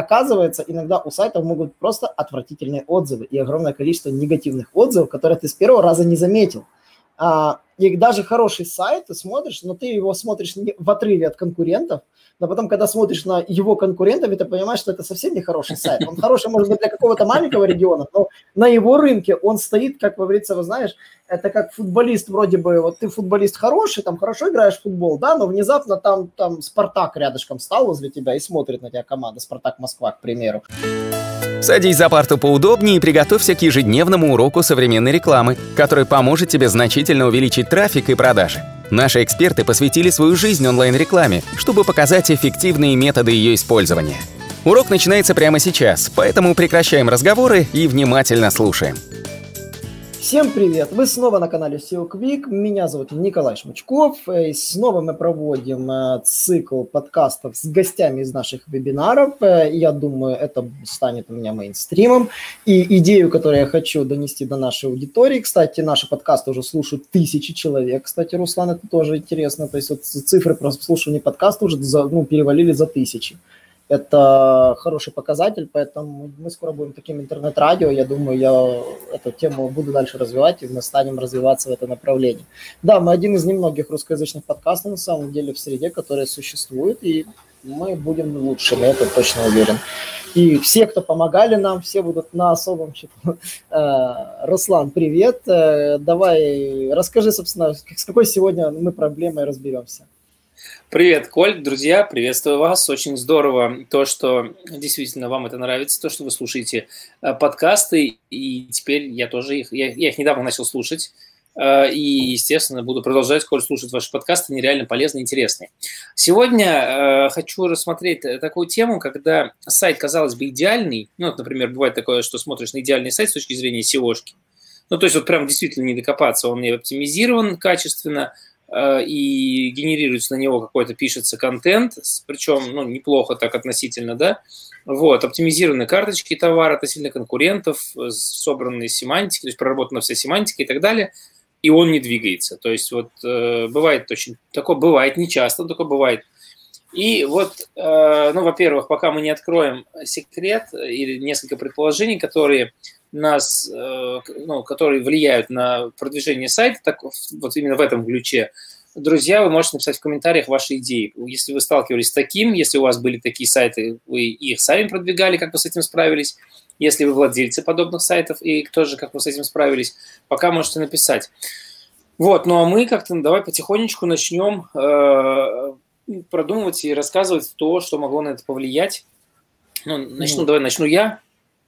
оказывается, иногда у сайтов могут просто отвратительные отзывы и огромное количество негативных отзывов, которые ты с первого раза не заметил. А, и даже хороший сайт ты смотришь, но ты его смотришь в отрыве от конкурентов, но потом, когда смотришь на его конкурентов, ты понимаешь, что это совсем не хороший сайт. Он хороший, может быть, для какого-то маленького региона, но на его рынке он стоит, как говорится, вы знаешь, это как футболист вроде бы, вот ты футболист хороший, там хорошо играешь в футбол, да, но внезапно там, там Спартак рядышком стал возле тебя и смотрит на тебя команда, Спартак Москва, к примеру. Садись за парту поудобнее и приготовься к ежедневному уроку современной рекламы, который поможет тебе значительно увеличить трафик и продажи. Наши эксперты посвятили свою жизнь онлайн-рекламе, чтобы показать эффективные методы ее использования. Урок начинается прямо сейчас, поэтому прекращаем разговоры и внимательно слушаем. Всем привет! Вы снова на канале SEO Quick. Меня зовут Николай Шмучков. И снова мы проводим э, цикл подкастов с гостями из наших вебинаров. Э, я думаю, это станет у меня мейнстримом. И идею, которую я хочу донести до нашей аудитории, кстати, наши подкасты уже слушают тысячи человек. Кстати, Руслан, это тоже интересно. То есть вот цифры прослушивания подкаста уже за, ну, перевалили за тысячи это хороший показатель, поэтому мы скоро будем таким интернет-радио. Я думаю, я эту тему буду дальше развивать, и мы станем развиваться в это направлении. Да, мы один из немногих русскоязычных подкастов, на самом деле, в среде, которые существуют, и мы будем лучшими, это точно уверен. И все, кто помогали нам, все будут на особом счету. Э, Руслан, привет. Э, давай расскажи, собственно, с какой сегодня мы проблемой разберемся. Привет, Коль, друзья, приветствую вас. Очень здорово то, что действительно вам это нравится, то, что вы слушаете э, подкасты, и теперь я тоже их, я, я их недавно начал слушать, э, и, естественно, буду продолжать, Коль, слушать ваши подкасты, они реально полезные и интересные. Сегодня э, хочу рассмотреть такую тему, когда сайт, казалось бы, идеальный, ну, вот, например, бывает такое, что смотришь на идеальный сайт с точки зрения SEO-шки, ну, то есть вот прям действительно не докопаться, он не оптимизирован качественно, и генерируется на него какой-то, пишется контент, причем, ну, неплохо так относительно, да, вот, оптимизированные карточки товара относительно конкурентов, собранные семантики, то есть проработана вся семантика и так далее, и он не двигается. То есть вот э, бывает очень, такое бывает не часто, такое бывает. И вот, э, ну, во-первых, пока мы не откроем секрет или несколько предположений, которые нас, э, ну, которые влияют на продвижение сайта, так, вот именно в этом ключе, друзья, вы можете написать в комментариях ваши идеи. Если вы сталкивались с таким, если у вас были такие сайты, вы их сами продвигали, как вы с этим справились, если вы владельцы подобных сайтов и тоже, как вы с этим справились, пока можете написать. Вот, ну а мы как-то давай потихонечку начнем э, продумывать и рассказывать то, что могло на это повлиять. Ну, начну, ну, давай начну я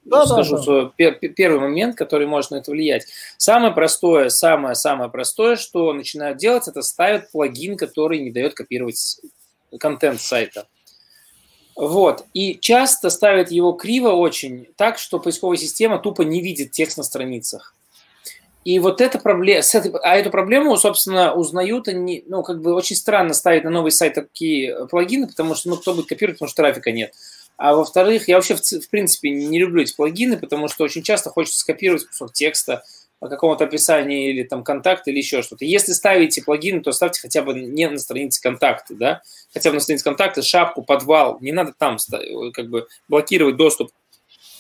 да, скажу да, да. первый момент, который может на это влиять. Самое простое, самое-самое простое, что начинают делать, это ставят плагин, который не дает копировать контент сайта. Вот. И часто ставят его криво очень, так, что поисковая система тупо не видит текст на страницах. И вот эта проблема, а эту проблему, собственно, узнают они, ну, как бы очень странно ставить на новый сайт такие плагины, потому что, ну, кто будет копировать, потому что трафика нет. А во-вторых, я вообще в, в принципе не люблю эти плагины, потому что очень часто хочется скопировать кусок текста по какому-то описанию или там контакт или еще что-то. Если ставите плагины, то ставьте хотя бы не на странице контакта, да, хотя бы на странице контакта, шапку, подвал, не надо там как бы блокировать доступ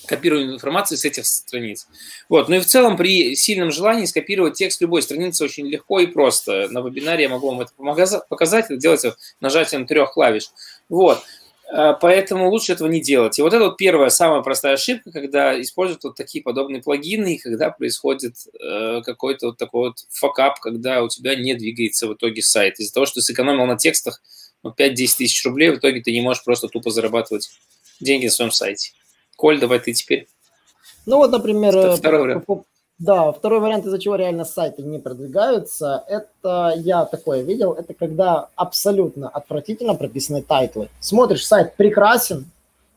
копированию информации с этих страниц. Вот. Ну и в целом при сильном желании скопировать текст любой страницы очень легко и просто. На вебинаре я могу вам это показать. Это делается нажатием трех клавиш. Вот. Э, поэтому лучше этого не делать. И вот это вот первая, самая простая ошибка, когда используют вот такие подобные плагины, и когда происходит э, какой-то вот такой вот факап, когда у тебя не двигается в итоге сайт. Из-за того, что ты сэкономил на текстах ну, 5-10 тысяч рублей, в итоге ты не можешь просто тупо зарабатывать деньги на своем сайте. Коль, давай ты теперь. Ну вот, например, второй по, да, второй вариант, из-за чего реально сайты не продвигаются, это я такое видел, это когда абсолютно отвратительно прописаны title ы. Смотришь, сайт прекрасен,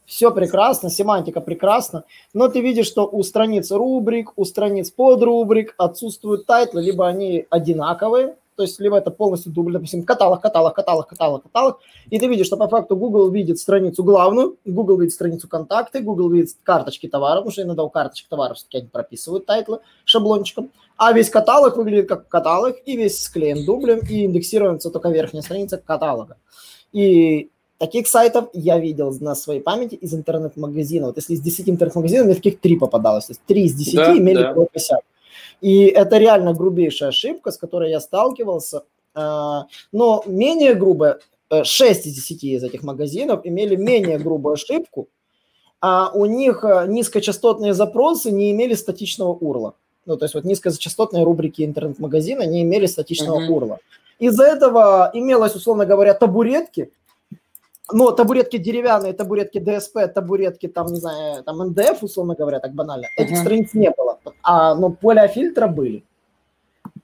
все прекрасно, семантика прекрасна, но ты видишь, что у страниц рубрик, у страниц подрубрик отсутствуют title ы, либо они одинаковые, то есть либо это полностью дубль, допустим, каталог, каталог, каталог, каталог, каталог, и ты видишь, что по факту Google видит страницу главную, Google видит страницу контакты, Google видит карточки товаров, потому что иногда у карточек товаров все-таки они прописывают title ы шаблончиком, а весь каталог выглядит как каталог, и весь склеен дублем, и индексируется только верхняя страница каталога. И Таких сайтов я видел на своей памяти из интернет-магазина. Вот если из 10 интернет-магазинов, мне таких 3 попадалось. То есть 3 из 10 да, имели да. такой косяк. И это реально грубейшая ошибка, с которой я сталкивался. А, но менее грубая, 6 из 10 из этих магазинов имели менее грубую ошибку, а у них э, низкочастотные запросы не имели статичного урла. Ну, то есть вот низкочастотные рубрики интернет-магазина не имели статичного uh-huh. урла. Из-за этого имелось, условно говоря, табуретки, но табуретки деревянные, табуретки ДСП, табуретки там, не знаю, там НДФ, условно говоря, так банально. Этих uh-huh. страниц не было, а, но поля фильтра были.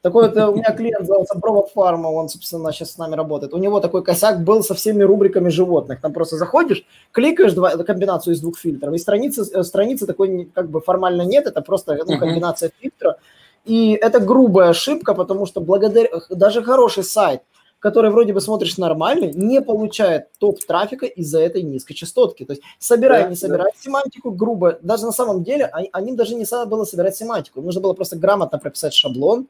Такой вот э, у меня клиент зовется Провод Фарма, он, собственно, сейчас с нами работает. У него такой косяк был со всеми рубриками животных. Там просто заходишь, кликаешь два, комбинацию из двух фильтров, и страницы, э, страницы такой как бы формально нет, это просто ну, комбинация фильтра. И это грубая ошибка, потому что благодаря даже хороший сайт, который вроде бы смотришь нормальный, не получает топ-трафика из-за этой низкой частотки. То есть собирай, да, не собирай да. семантику грубо. Даже на самом деле они, они даже не надо было собирать семантику. Нужно было просто грамотно прописать шаблон,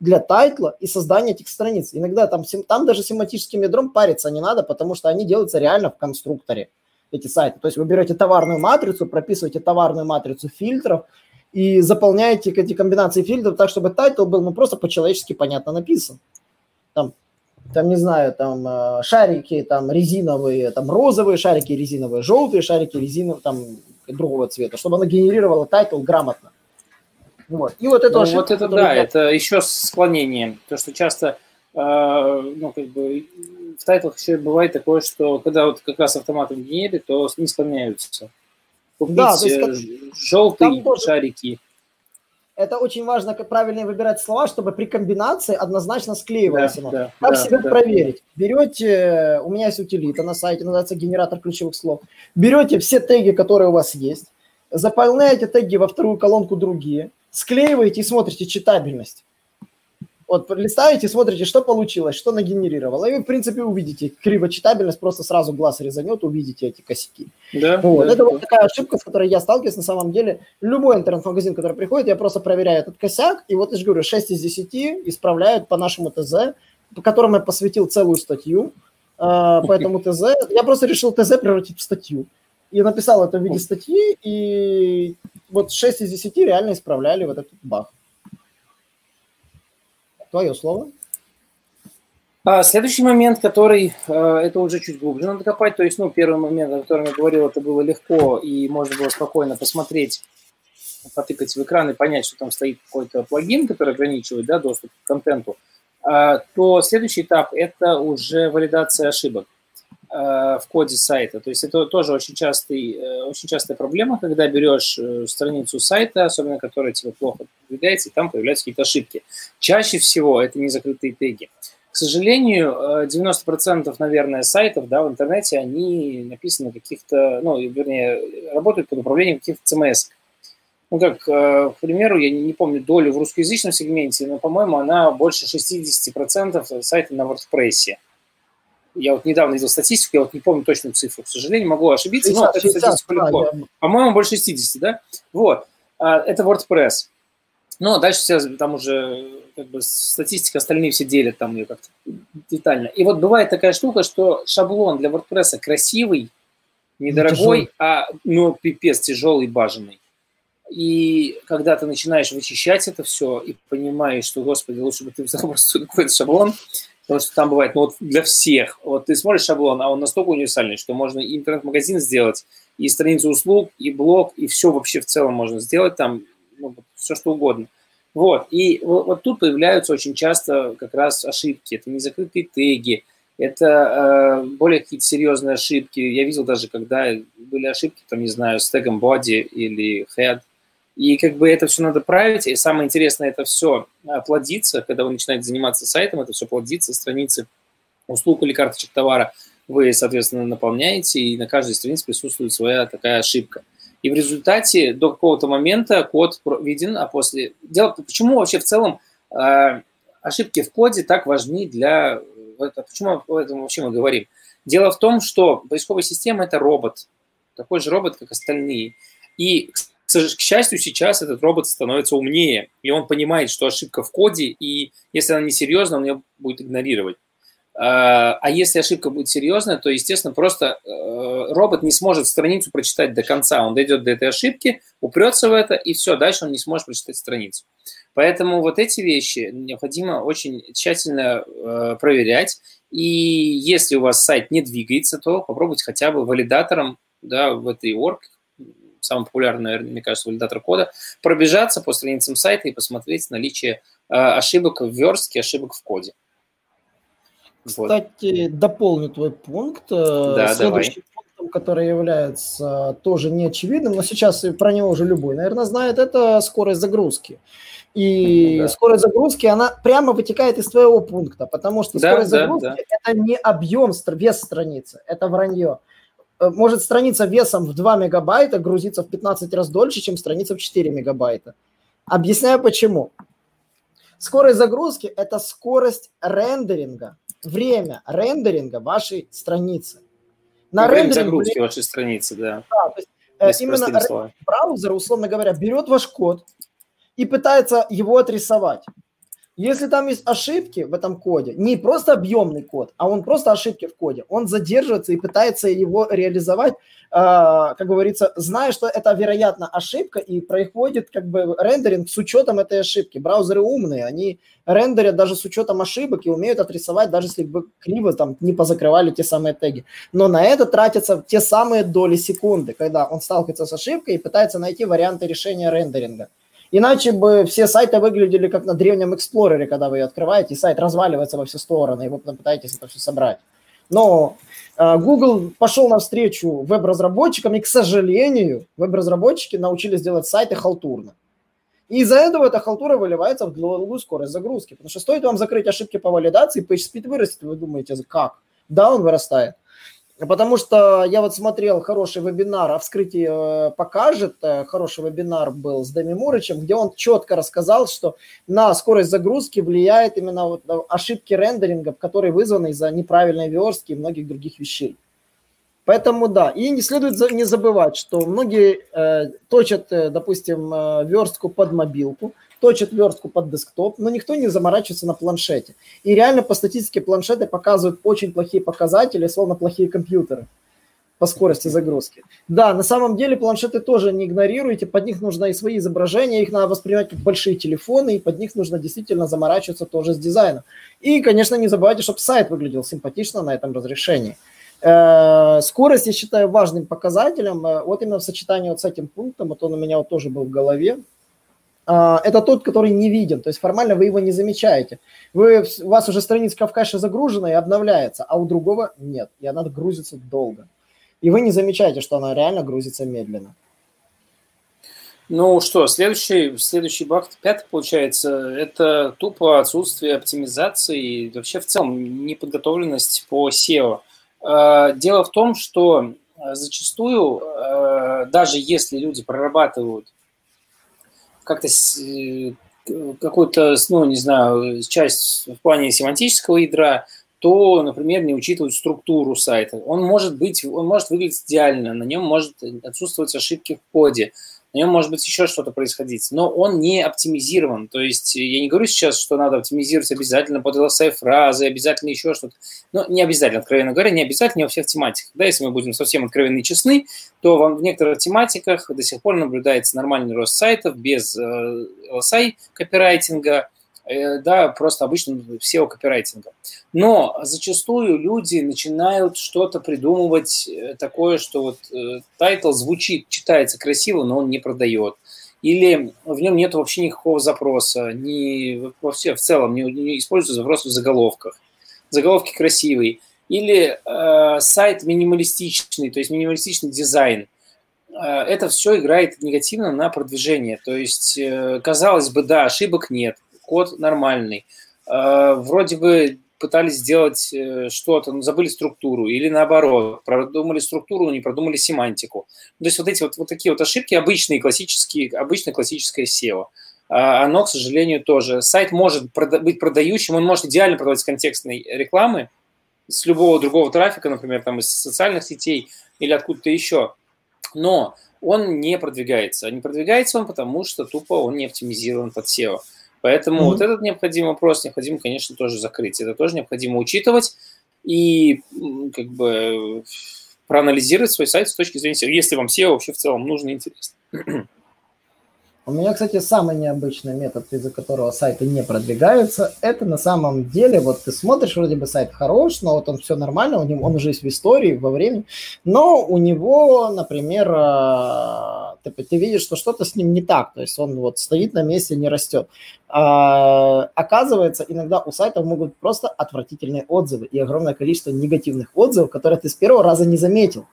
для title а и создания этих страниц. Иногда там, там даже семантическим ядром париться не надо, потому что они делаются реально в конструкторе, эти сайты. То есть вы берете товарную матрицу, прописываете товарную матрицу фильтров и заполняете эти комбинации фильтров так, чтобы title был ну, просто по-человечески понятно написан. Там, там, не знаю, там э, шарики там резиновые, там розовые шарики резиновые, желтые шарики резиновые, там другого цвета, чтобы оно генерировало title грамотно. Вот. И вот это, ну, ошибка, вот это да, я... это еще склонение. То, что часто э, ну, как бы, в тайтлах еще бывает такое, что когда вот как раз автоматом генерит, то не склоняются. Купить да, есть, как... желтые тоже... шарики. Это очень важно, как правильно выбирать слова, чтобы при комбинации однозначно склеивалось да, оно. Да, как да, себя да. проверить? Берете, у меня есть утилита на сайте, называется генератор ключевых слов. Берете все теги, которые у вас есть, заполняете теги во вторую колонку другие, склеиваете и смотрите читабельность. Вот листаете, смотрите, что получилось, что нагенерировало. И вы, в принципе, увидите кривочитабельность, просто сразу глаз резанет, увидите эти косяки. Да, вот. да, Это да. вот такая ошибка, с которой я сталкиваюсь на самом деле. Любой интернет-магазин, который приходит, я просто проверяю этот косяк, и вот я же говорю, 6 из 10 исправляют по нашему ТЗ, по которому я посвятил целую статью, э, по этому ТЗ. Я просто решил ТЗ превратить в статью. И написал это в виде статьи, и вот 6 из 10 реально исправляли вот этот баг. Твое слово. А, следующий момент, который, э, это уже чуть глубже надо копать, то есть, ну, первый момент, о котором я говорил, это было легко, и можно было спокойно посмотреть, потыкать в экран и понять, что там стоит какой-то плагин, который ограничивает да, доступ к контенту, а, то следующий этап – это уже валидация ошибок. Э, в коде сайта. То есть это тоже очень, частый, э, очень частая проблема, когда берешь э, страницу сайта, особенно которая тебе плохо продвигается, и там появляются какие-то ошибки. Чаще всего это не закрытые теги. К сожалению, 90% наверное, сайтов да, в интернете, они написаны каких-то, ну, вернее, работают под управлением каких-то CMS. Ну, как, к примеру, я не помню долю в русскоязычном сегменте, но, по-моему, она больше 60% сайта на WordPress. Я вот недавно видел статистику, я вот не помню точную цифру, к сожалению, могу ошибиться, 60, но это 60, статистика да, я... По-моему, больше 60, да? Вот. А, это WordPress. Ну, а дальше все, там уже как бы статистика, остальные все делят там ее как-то детально. И вот бывает такая штука, что шаблон для WordPress красивый, недорогой, а ну пипец тяжелый, баженный. И когда ты начинаешь вычищать это все и понимаешь, что, господи, лучше бы ты взял просто какой-то шаблон, Потому что там бывает, ну вот для всех. Вот ты смотришь шаблон, а он настолько универсальный, что можно и интернет-магазин сделать, и страницу услуг, и блог, и все вообще в целом можно сделать там, ну, все что угодно. Вот, и вот, вот тут появляются очень часто как раз ошибки. Это незакрытые теги, это э, более какие-то серьезные ошибки. Я видел даже, когда были ошибки, там, не знаю, с тегом body или head – и как бы это все надо править. И самое интересное, это все а, плодится, когда вы начинаете заниматься сайтом, это все плодится, страницы услуг или карточек товара вы, соответственно, наполняете, и на каждой странице присутствует своя такая ошибка. И в результате до какого-то момента код виден, а после... Дело, почему вообще в целом э, ошибки в коде так важны для... Почему об этом вообще мы говорим? Дело в том, что поисковая система – это робот, такой же робот, как остальные. И, к счастью, сейчас этот робот становится умнее, и он понимает, что ошибка в коде, и если она несерьезна, он ее будет игнорировать. А, а если ошибка будет серьезная, то, естественно, просто э, робот не сможет страницу прочитать до конца. Он дойдет до этой ошибки, упрется в это, и все, дальше он не сможет прочитать страницу. Поэтому вот эти вещи необходимо очень тщательно э, проверять. И если у вас сайт не двигается, то попробуйте хотя бы валидатором да, в этой org, самый популярный, наверное, мне кажется, валидатор кода, пробежаться по страницам сайта и посмотреть наличие э, ошибок в верстке, ошибок в коде. Кстати, вот. дополню твой пункт. Э, да, Следующий давай. пунктом, который является тоже неочевидным, но сейчас про него уже любой, наверное, знает, это скорость загрузки. И да. скорость загрузки, она прямо вытекает из твоего пункта, потому что да, скорость да, загрузки да. это не объем, вес страницы, это вранье. Э, может страница весом в 2 мегабайта грузиться в 15 раз дольше, чем страница в 4 мегабайта. Объясняю почему. Скорость загрузки – это скорость рендеринга время рендеринга вашей страницы. На время рендеринг загрузки вашей страницы, да. да то есть, э, именно браузер, условно говоря, берет ваш код и пытается его отрисовать. Если там есть ошибки в этом коде, не просто объемный код, а он просто ошибки в коде, он задерживается и пытается его реализовать, а, как говорится, зная, что это, вероятно, ошибка, и происходит как бы рендеринг с учетом этой ошибки. Браузеры умные, они рендерят даже с учетом ошибок и умеют отрисовать, даже если бы криво там не позакрывали те самые теги. Но на это тратятся те самые доли секунды, когда он сталкивается с ошибкой и пытается найти варианты решения рендеринга. Иначе бы все сайты выглядели как на древнем Эксплорере, когда вы ее открываете, и сайт разваливается во все стороны, и вы потом пытаетесь это все собрать. Но э, Google пошел навстречу веб-разработчикам, и, к сожалению, веб-разработчики научились делать сайты халтурно. И из-за этого эта халтура выливается в долгую скорость загрузки. Потому что стоит вам закрыть ошибки по валидации, PageSpeed вырастет, вы думаете, как? Да, он вырастает. Потому что я вот смотрел хороший вебинар, а вскрытие э, покажет, э, хороший вебинар был с Дэми Мурычем, где он четко рассказал, что на скорость загрузки влияет именно вот ошибки рендеринга, которые вызваны из-за неправильной верстки и многих других вещей. Поэтому да, и не следует не забывать, что многие э, точат, э, допустим, э, верстку под мобилку, точат верстку под десктоп, но никто не заморачивается на планшете. И реально по статистике планшеты показывают очень плохие показатели, словно плохие компьютеры по скорости загрузки. Да, на самом деле планшеты тоже не игнорируйте, под них нужно и свои изображения, их надо воспринимать как большие телефоны, и под них нужно действительно заморачиваться тоже с дизайном. И, конечно, не забывайте, чтобы сайт выглядел симпатично на этом разрешении. Э, скорость я считаю важным показателем. Э, вот именно в сочетании вот с этим пунктом, вот он у меня вот тоже был в голове, а, это тот, который не виден, то есть формально вы его не замечаете. Вы, у вас уже страница в кэше загружена и обновляется, а у другого нет, и она грузится долго. И вы не замечаете, что она реально грузится медленно. Ну что, следующий, следующий баг, пятый получается, это тупо отсутствие оптимизации и вообще в целом неподготовленность по SEO. Дело в том, что а, зачастую, даже если люди прорабатывают как-то э, какую-то, ну, не знаю, часть в плане семантического ядра, то, например, не учитывают структуру сайта. Он может быть, он может выглядеть идеально, на нем может отсутствовать ошибки в коде, на нем может быть еще что-то происходить, но он не оптимизирован. То есть я не говорю сейчас, что надо оптимизировать обязательно под голосовые фразы, обязательно еще что-то. Но не обязательно, откровенно говоря, не обязательно во всех тематиках. Да, если мы будем совсем откровенны и честны, то в некоторых тематиках до сих пор наблюдается нормальный рост сайтов без э, LSI копирайтинга, Э, да, просто обычным SEO-копирайтингом. Но зачастую люди начинают что-то придумывать э, такое, что вот э, title звучит, читается красиво, но он не продает. Или в нем нет вообще никакого запроса, не, вообще в целом не, не используется запрос в заголовках. Заголовки красивые. Или э, сайт минималистичный, то есть минималистичный дизайн это все играет негативно на продвижение. То есть, казалось бы, да, ошибок нет, код нормальный. А, вроде бы пытались сделать э, что-то, но забыли структуру, или наоборот, продумали структуру, но не продумали семантику. То есть вот эти вот, вот такие вот ошибки обычные, классические, обычное классическое SEO. А оно, к сожалению, тоже. Сайт может быть продающим, он может идеально продавать с контекстной рекламы, с любого другого трафика, например, там из социальных сетей или откуда-то еще. Но он не продвигается. А не продвигается он потому, что тупо он не оптимизирован под SEO. Поэтому mm-hmm. вот этот необходимый вопрос необходимо, конечно, тоже закрыть. Это тоже необходимо учитывать и как бы проанализировать свой сайт с точки зрения SEO, если вам SEO вообще в целом нужно и интересно. У меня, кстати, самый необычный метод, из-за которого сайты не продвигаются, это на самом деле, вот ты смотришь, вроде бы сайт хорош, но вот он все нормально, у него, он уже есть в истории, во времени, но у него, например, а, ты, ты видишь, что что-то с ним не так, то есть он вот стоит на месте, не растет. А, оказывается, иногда у сайтов могут просто отвратительные отзывы и огромное количество негативных отзывов, которые ты с первого раза не заметил.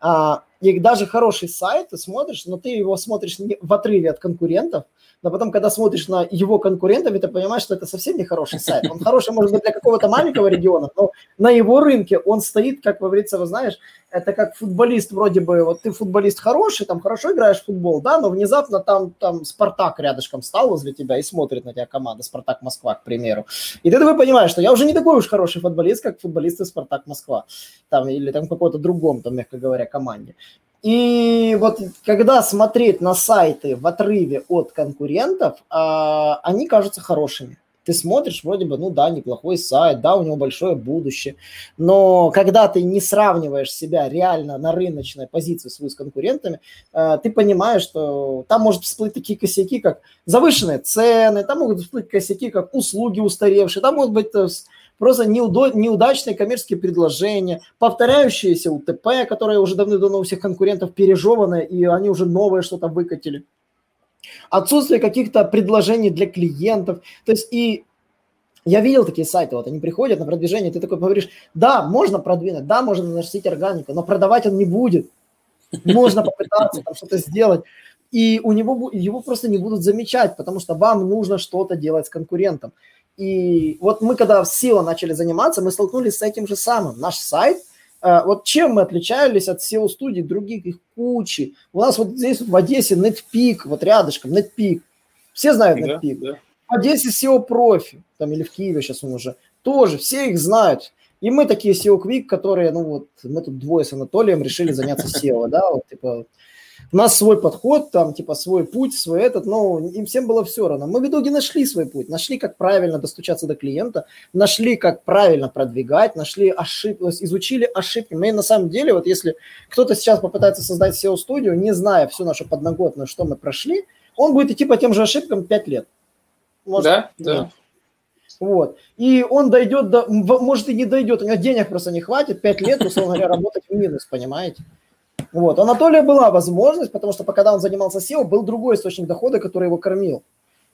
А, и даже хороший сайт ты смотришь, но ты его смотришь в отрыве от конкурентов, но потом, когда смотришь на его конкурентов, ты понимаешь, что это совсем не хороший сайт. Он хороший, может быть, для какого-то маленького региона, но на его рынке он стоит, как говорится, вы знаешь, это как футболист вроде бы, вот ты футболист хороший, там хорошо играешь в футбол, да, но внезапно там, там Спартак рядышком стал возле тебя и смотрит на тебя команда, Спартак Москва, к примеру. И ты такой понимаешь, что я уже не такой уж хороший футболист, как футболисты Спартак Москва, там, или там какой-то другом, там, мягко говоря, команде. И вот когда смотреть на сайты в отрыве от конкурентов, а, они кажутся хорошими. Ты смотришь, вроде бы, ну да, неплохой сайт, да, у него большое будущее. Но когда ты не сравниваешь себя реально на рыночной позиции свою с конкурентами, а, ты понимаешь, что там может всплыть такие косяки, как завышенные цены, там могут всплыть косяки, как услуги устаревшие, там могут быть э, просто неудо- неудачные коммерческие предложения, повторяющиеся УТП, которые уже давно-давно у всех конкурентов пережеваны, и они уже новое что-то выкатили. Отсутствие каких-то предложений для клиентов. То есть и я видел такие сайты, вот они приходят на продвижение, ты такой говоришь, да, можно продвинуть, да, можно наносить органику, но продавать он не будет. Можно попытаться там что-то сделать. И у него его просто не будут замечать, потому что вам нужно что-то делать с конкурентом. И вот мы, когда в SEO начали заниматься, мы столкнулись с этим же самым. Наш сайт, э, вот чем мы отличались от SEO-студий других, их кучи. У нас вот здесь вот в Одессе NetPeak, вот рядышком, NetPeak. Все знают NetPeak. Да, да. В Одессе SEO профи, там или в Киеве сейчас он уже, тоже, все их знают. И мы такие SEO Quick, которые, ну вот, мы тут двое с Анатолием решили заняться SEO, да, вот, типа, у нас свой подход, там, типа, свой путь, свой этот, но им всем было все равно. Мы в итоге нашли свой путь, нашли, как правильно достучаться до клиента, нашли, как правильно продвигать, нашли ошибки, изучили ошибки. Мы на самом деле, вот если кто-то сейчас попытается создать SEO-студию, не зная всю нашу подноготную, что мы прошли, он будет идти по тем же ошибкам 5 лет. Может, да, да. Вот. И он дойдет до, может и не дойдет, у него денег просто не хватит, 5 лет, условно говоря, работать в минус, понимаете? Вот. У Анатолия была возможность, потому что когда он занимался SEO, был другой источник дохода, который его кормил.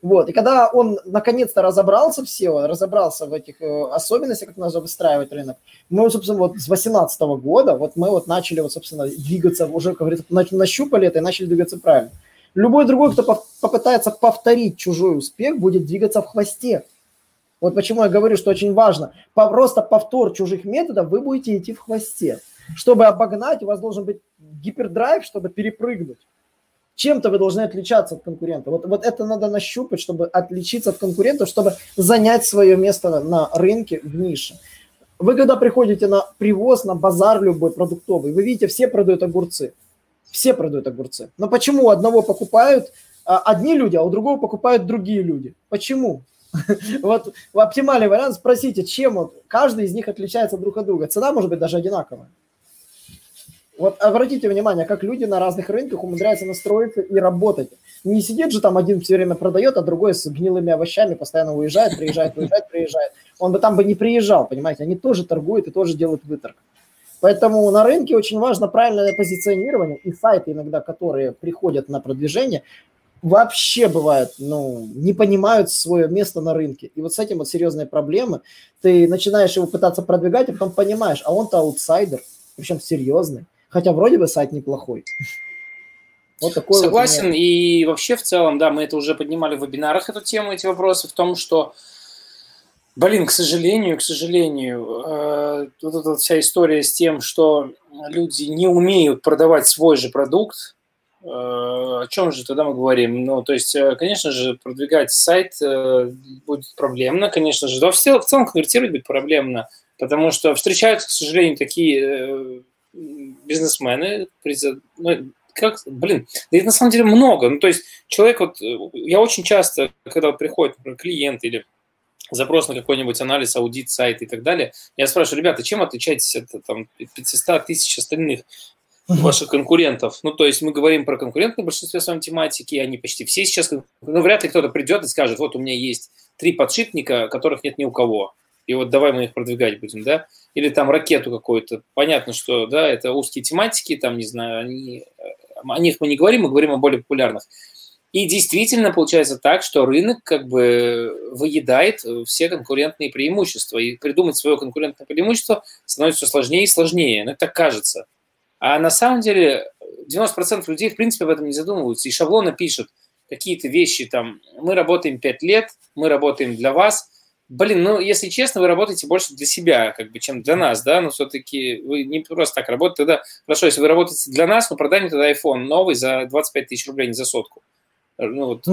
Вот. И когда он наконец-то разобрался в SEO, разобрался в этих э, особенностях, как нужно выстраивать рынок, мы, собственно, вот с 2018 года, вот мы вот начали, вот, собственно, двигаться, уже, как говорится, нащупали это и начали двигаться правильно. Любой другой, кто попытается повторить чужой успех, будет двигаться в хвосте. Вот почему я говорю, что очень важно. Просто повтор чужих методов, вы будете идти в хвосте. Чтобы обогнать, у вас должен быть гипердрайв, чтобы перепрыгнуть. Чем-то вы должны отличаться от конкурента. Вот, вот это надо нащупать, чтобы отличиться от конкурентов, чтобы занять свое место на рынке в нише. Вы когда приходите на привоз, на базар любой продуктовый, вы видите, все продают огурцы. Все продают огурцы. Но почему одного покупают а, одни люди, а у другого покупают другие люди? Почему? Вот оптимальный вариант, спросите, чем вот каждый из них отличается друг от друга. Цена может быть даже одинаковая. Вот обратите внимание, как люди на разных рынках умудряются настроиться и работать. Не сидит же там один все время продает, а другой с гнилыми овощами постоянно уезжает, приезжает, уезжает, приезжает. Он бы там бы не приезжал, понимаете? Они тоже торгуют и тоже делают выторг. Поэтому на рынке очень важно правильное позиционирование, и сайты иногда, которые приходят на продвижение, вообще бывает, ну, не понимают свое место на рынке. И вот с этим вот серьезные проблемы. Ты начинаешь его пытаться продвигать, а потом понимаешь, а он-то аутсайдер, причем серьезный. Хотя вроде бы сайт неплохой. Вот такой Согласен, вот и вообще в целом, да, мы это уже поднимали в вебинарах, эту тему, эти вопросы, в том, что, блин, к сожалению, к сожалению, э, вот эта вся история с тем, что люди не умеют продавать свой же продукт, э, о чем же тогда мы говорим? Ну, то есть, э, конечно же, продвигать сайт э, будет проблемно, конечно же, да, в целом, конвертировать будет проблемно, потому что встречаются, к сожалению, такие бизнесмены, ну, как, блин, да это на самом деле много. Ну, то есть человек вот, я очень часто, когда приходит например, клиент или запрос на какой-нибудь анализ, аудит, сайт и так далее, я спрашиваю, ребята, чем отличаетесь от там, 500 тысяч остальных ваших конкурентов. Ну, то есть мы говорим про конкурентные большинстве с вами тематики, они почти все сейчас, ну, вряд ли кто-то придет и скажет, вот у меня есть три подшипника, которых нет ни у кого, и вот давай мы их продвигать будем, да, или там ракету какую-то. Понятно, что, да, это узкие тематики, там, не знаю, они, о них мы не говорим, мы говорим о более популярных. И действительно получается так, что рынок как бы выедает все конкурентные преимущества. И придумать свое конкурентное преимущество становится все сложнее и сложнее. Но это так кажется. А на самом деле 90% людей, в принципе, об этом не задумываются. И шаблоны пишут какие-то вещи, там, мы работаем 5 лет, мы работаем для вас. Блин, ну, если честно, вы работаете больше для себя, как бы, чем для нас, да, но все-таки вы не просто так работаете. Тогда, хорошо, если вы работаете для нас, ну, продай мне тогда iPhone новый за 25 тысяч рублей, не за сотку. Ну, вот,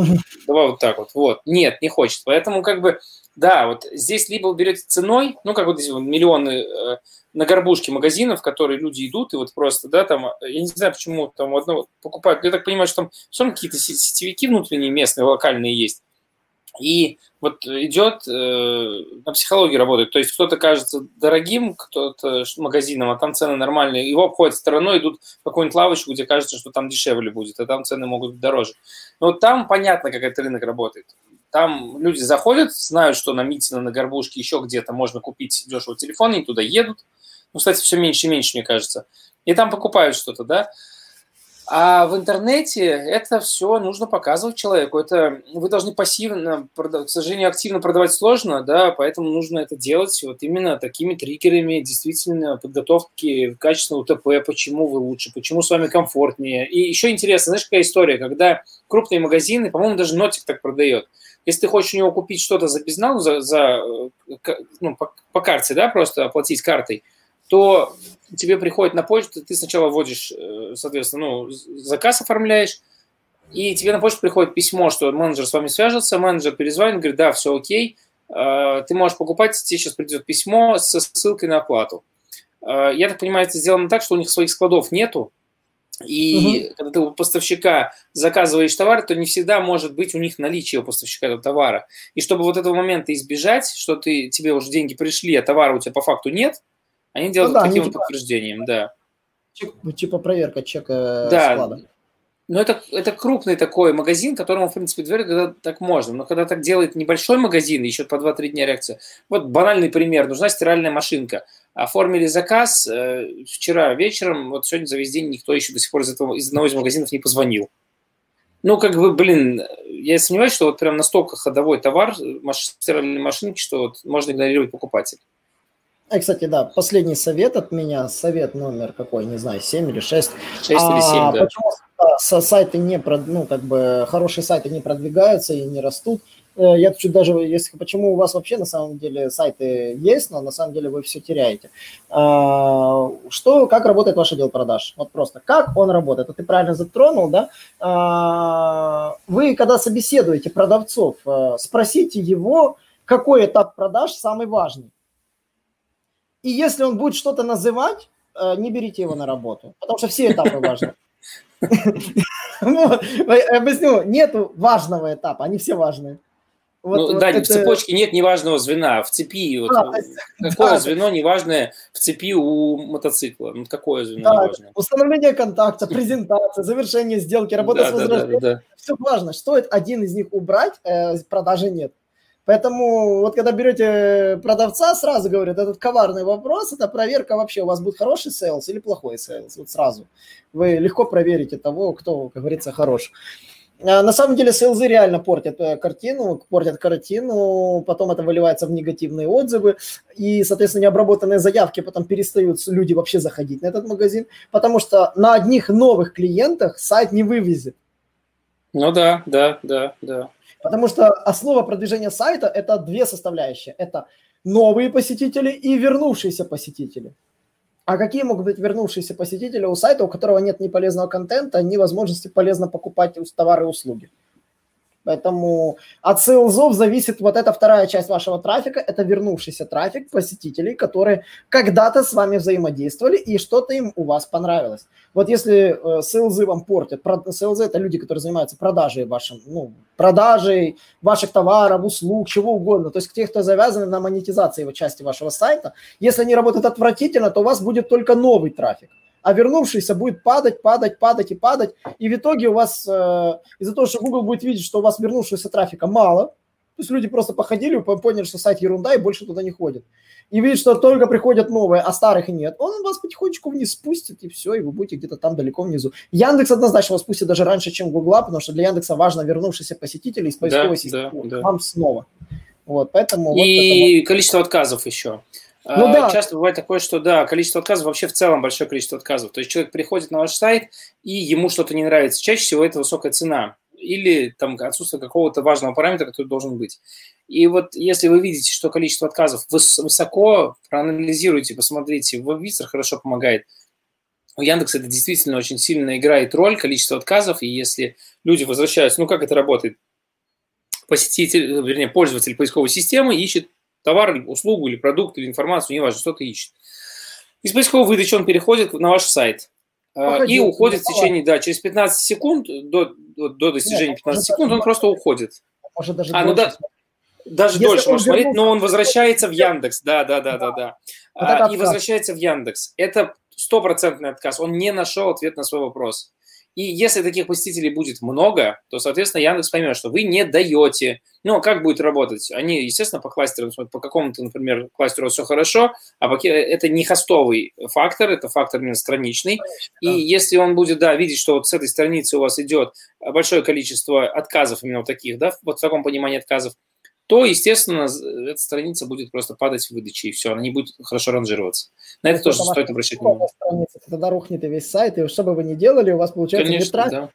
давай вот так вот. Вот. Нет, не хочет. Поэтому, как бы, да, вот здесь либо вы берете ценой, ну, как вот здесь вот миллионы э, на горбушке магазинов, в которые люди идут, и вот просто, да, там, я не знаю, почему там одно покупают, я так понимаю, что там все равно какие-то сетевики внутренние, местные, локальные есть. И вот идет, э, на психологии работает, то есть кто-то кажется дорогим, кто-то магазином, а там цены нормальные, его обходят стороной, идут в какую-нибудь лавочку, где кажется, что там дешевле будет, а там цены могут быть дороже. Но вот там понятно, как этот рынок работает. Там люди заходят, знают, что на Митино, на Горбушке, еще где-то можно купить дешево телефон, они туда едут, ну, кстати, все меньше и меньше, мне кажется. И там покупают что-то, да. А в интернете это все нужно показывать человеку. Это вы должны пассивно, к сожалению, активно продавать сложно, да, поэтому нужно это делать вот именно такими триггерами, действительно, подготовки качественного УТП, почему вы лучше, почему с вами комфортнее. И еще интересно, знаешь, какая история, когда крупные магазины, по-моему, даже Нотик так продает. Если ты хочешь у него купить что-то за безнал, за, за э, ну, по, по карте, да, просто оплатить картой – то тебе приходит на почту, ты сначала вводишь, э, соответственно, ну, заказ оформляешь, и тебе на почту приходит письмо, что менеджер с вами свяжется, менеджер перезвонит, говорит, да, все окей, э, ты можешь покупать, тебе сейчас придет письмо со ссылкой на оплату. Э, я так понимаю, это сделано так, что у них своих складов нету, и угу. когда ты у поставщика заказываешь товар, то не всегда может быть у них наличие у поставщика этого товара. И чтобы вот этого момента избежать, что ты, тебе уже деньги пришли, а товара у тебя по факту нет, они делают ну, да, таким типа, подтверждением, да. Типа, типа проверка чека да. склада. Но это, это крупный такой магазин, которому, в принципе, доверить, когда так можно. Но когда так делает небольшой магазин, еще по 2-3 дня реакция. Вот банальный пример. Нужна стиральная машинка. Оформили заказ э, вчера вечером, вот сегодня за весь день никто еще до сих пор из, этого, из одного из магазинов не позвонил. Ну, как бы, блин, я сомневаюсь, что вот прям настолько ходовой товар маш, стиральной машинки, что вот можно игнорировать покупателя. И, кстати, да, последний совет от меня, совет номер какой, не знаю, 7 или 6. 6 а, или 7, да. Почему да, сайты не, ну, как бы, хорошие сайты не продвигаются и не растут? Э, я чуть даже, если почему у вас вообще на самом деле сайты есть, но на самом деле вы все теряете. А, что, как работает ваш отдел продаж? Вот просто, как он работает? Это ты правильно затронул, да? А, вы, когда собеседуете продавцов, э, спросите его, какой этап продаж самый важный. И если он будет что-то называть, э, не берите его на работу, потому что все этапы важны. Объясню, нету важного этапа, они все важные. Вот, ну, вот да, это... в цепочке нет неважного звена. В цепи вот, а, какое да, звено неважное в цепи у мотоцикла? Ну, какое звено да, неважное? Установление контакта, презентация, завершение сделки, работа да, с возражением. Да, да, да. Все важно. Стоит один из них убрать, э, продажи нет. Поэтому вот когда берете продавца, сразу говорят, этот коварный вопрос, это проверка вообще, у вас будет хороший sales или плохой sales, вот сразу. Вы легко проверите того, кто, как говорится, хорош. А на самом деле sales ы реально портят э, картину, портят картину, потом это выливается в негативные отзывы, и, соответственно, необработанные заявки потом перестают люди вообще заходить на этот магазин, потому что на одних новых клиентах сайт не вывезет. Ну да, да, да, да. Потому что основа продвижения сайта – это две составляющие. Это новые посетители и вернувшиеся посетители. А какие могут быть вернувшиеся посетители у сайта, у которого нет ни полезного контента, ни возможности полезно покупать товары и услуги? Поэтому от сейлзов зависит вот эта вторая часть вашего трафика, это вернувшийся трафик посетителей, которые когда-то с вами взаимодействовали и что-то им у вас понравилось. Вот если э, сейлзы вам портят, сейлзы это люди, которые занимаются продажей вашим, ну, продажей ваших товаров, услуг, чего угодно, то есть те, кто завязаны на монетизации части вашего сайта, если они работают отвратительно, то у вас будет только новый трафик а вернувшийся будет падать, падать, падать и падать. И в итоге у вас, э, из-за того, что Google будет видеть, что у вас вернувшегося трафика мало, то есть люди просто походили, поняли, что сайт ерунда и больше туда не ходят. И видят, что только приходят новые, а старых нет. Он вас потихонечку вниз спустит, и все, и вы будете где-то там далеко внизу. Яндекс однозначно вас спустит даже раньше, чем Гугла, потому что для Яндекса важно вернувшийся посетитель из поисковой да, системы да, да. вам снова. Вот, поэтому... И вот вот... количество отказов еще. Ну, а, да. Часто бывает такое, что да, количество отказов, вообще в целом большое количество отказов. То есть человек приходит на ваш сайт, и ему что-то не нравится. Чаще всего это высокая цена или там отсутствие какого-то важного параметра, который должен быть. И вот если вы видите, что количество отказов высоко, проанализируйте, посмотрите, Webwizard хорошо помогает. У Яндекса это действительно очень сильно играет роль, количество отказов, и если люди возвращаются, ну как это работает? Посетитель, вернее, пользователь поисковой системы ищет товар, услугу или продукт, или информацию, неважно, что-то ищет. Из поисковой выдачи он переходит на ваш сайт а, Походи, и уходит в течение, да, через 15 секунд, до, до достижения 15 секунд, он просто уходит. Может даже а, ну да, даже Если дольше можно смотреть, но он возвращается в Яндекс, да, да, да, да, да. Вот а, и возвращается в Яндекс. Это стопроцентный отказ. Он не нашел ответ на свой вопрос. И если таких посетителей будет много, то, соответственно, Яндекс поймет, что вы не даете. Ну, а как будет работать? Они, естественно, по кластерам по какому-то, например, кластеру все хорошо, а это не хостовый фактор, это фактор именно страничный. И если он будет, да, видеть, что вот с этой страницы у вас идет большое количество отказов именно вот таких, да, вот в таком понимании отказов, то, естественно, эта страница будет просто падать в выдаче, и все, она не будет хорошо ранжироваться. На это, это тоже стоит обращать внимание. Страница, тогда рухнет и весь сайт, и что бы вы ни делали, у вас получается Конечно, да.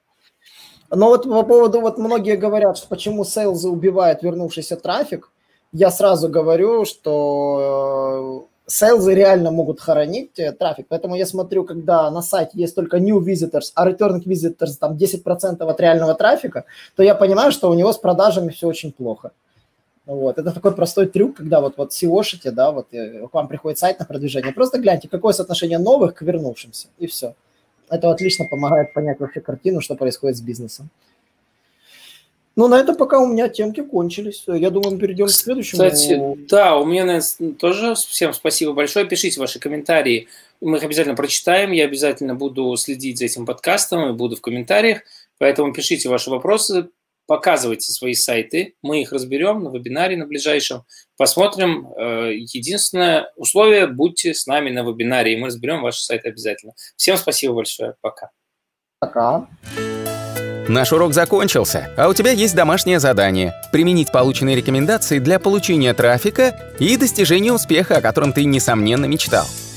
Но вот по поводу, вот многие говорят, что почему сейлзы убивают вернувшийся трафик, я сразу говорю, что сейлзы реально могут хоронить э, трафик. Поэтому я смотрю, когда на сайте есть только new visitors, а returning visitors там 10% от реального трафика, то я понимаю, что у него с продажами все очень плохо. Вот. Это такой простой трюк, когда вот, вот SEO-шите, да, вот э, к вам приходит сайт на продвижение, просто гляньте, какое соотношение новых к вернувшимся, и все. Это отлично помогает понять вообще картину, что происходит с бизнесом. Ну, на этом пока у меня темки кончились. Я думаю, мы перейдем к следующему. Кстати, да, у меня наверное, тоже всем спасибо большое. Пишите ваши комментарии. Мы их обязательно прочитаем. Я обязательно буду следить за этим подкастом и буду в комментариях. Поэтому пишите ваши вопросы, показывайте свои сайты, мы их разберем на вебинаре на ближайшем, посмотрим. Э, единственное условие, будьте с нами на вебинаре, и мы разберем ваши сайты обязательно. Всем спасибо большое, пока. Пока. Наш урок закончился, а у тебя есть домашнее задание – применить полученные рекомендации для получения трафика и достижения успеха, о котором ты, несомненно, мечтал.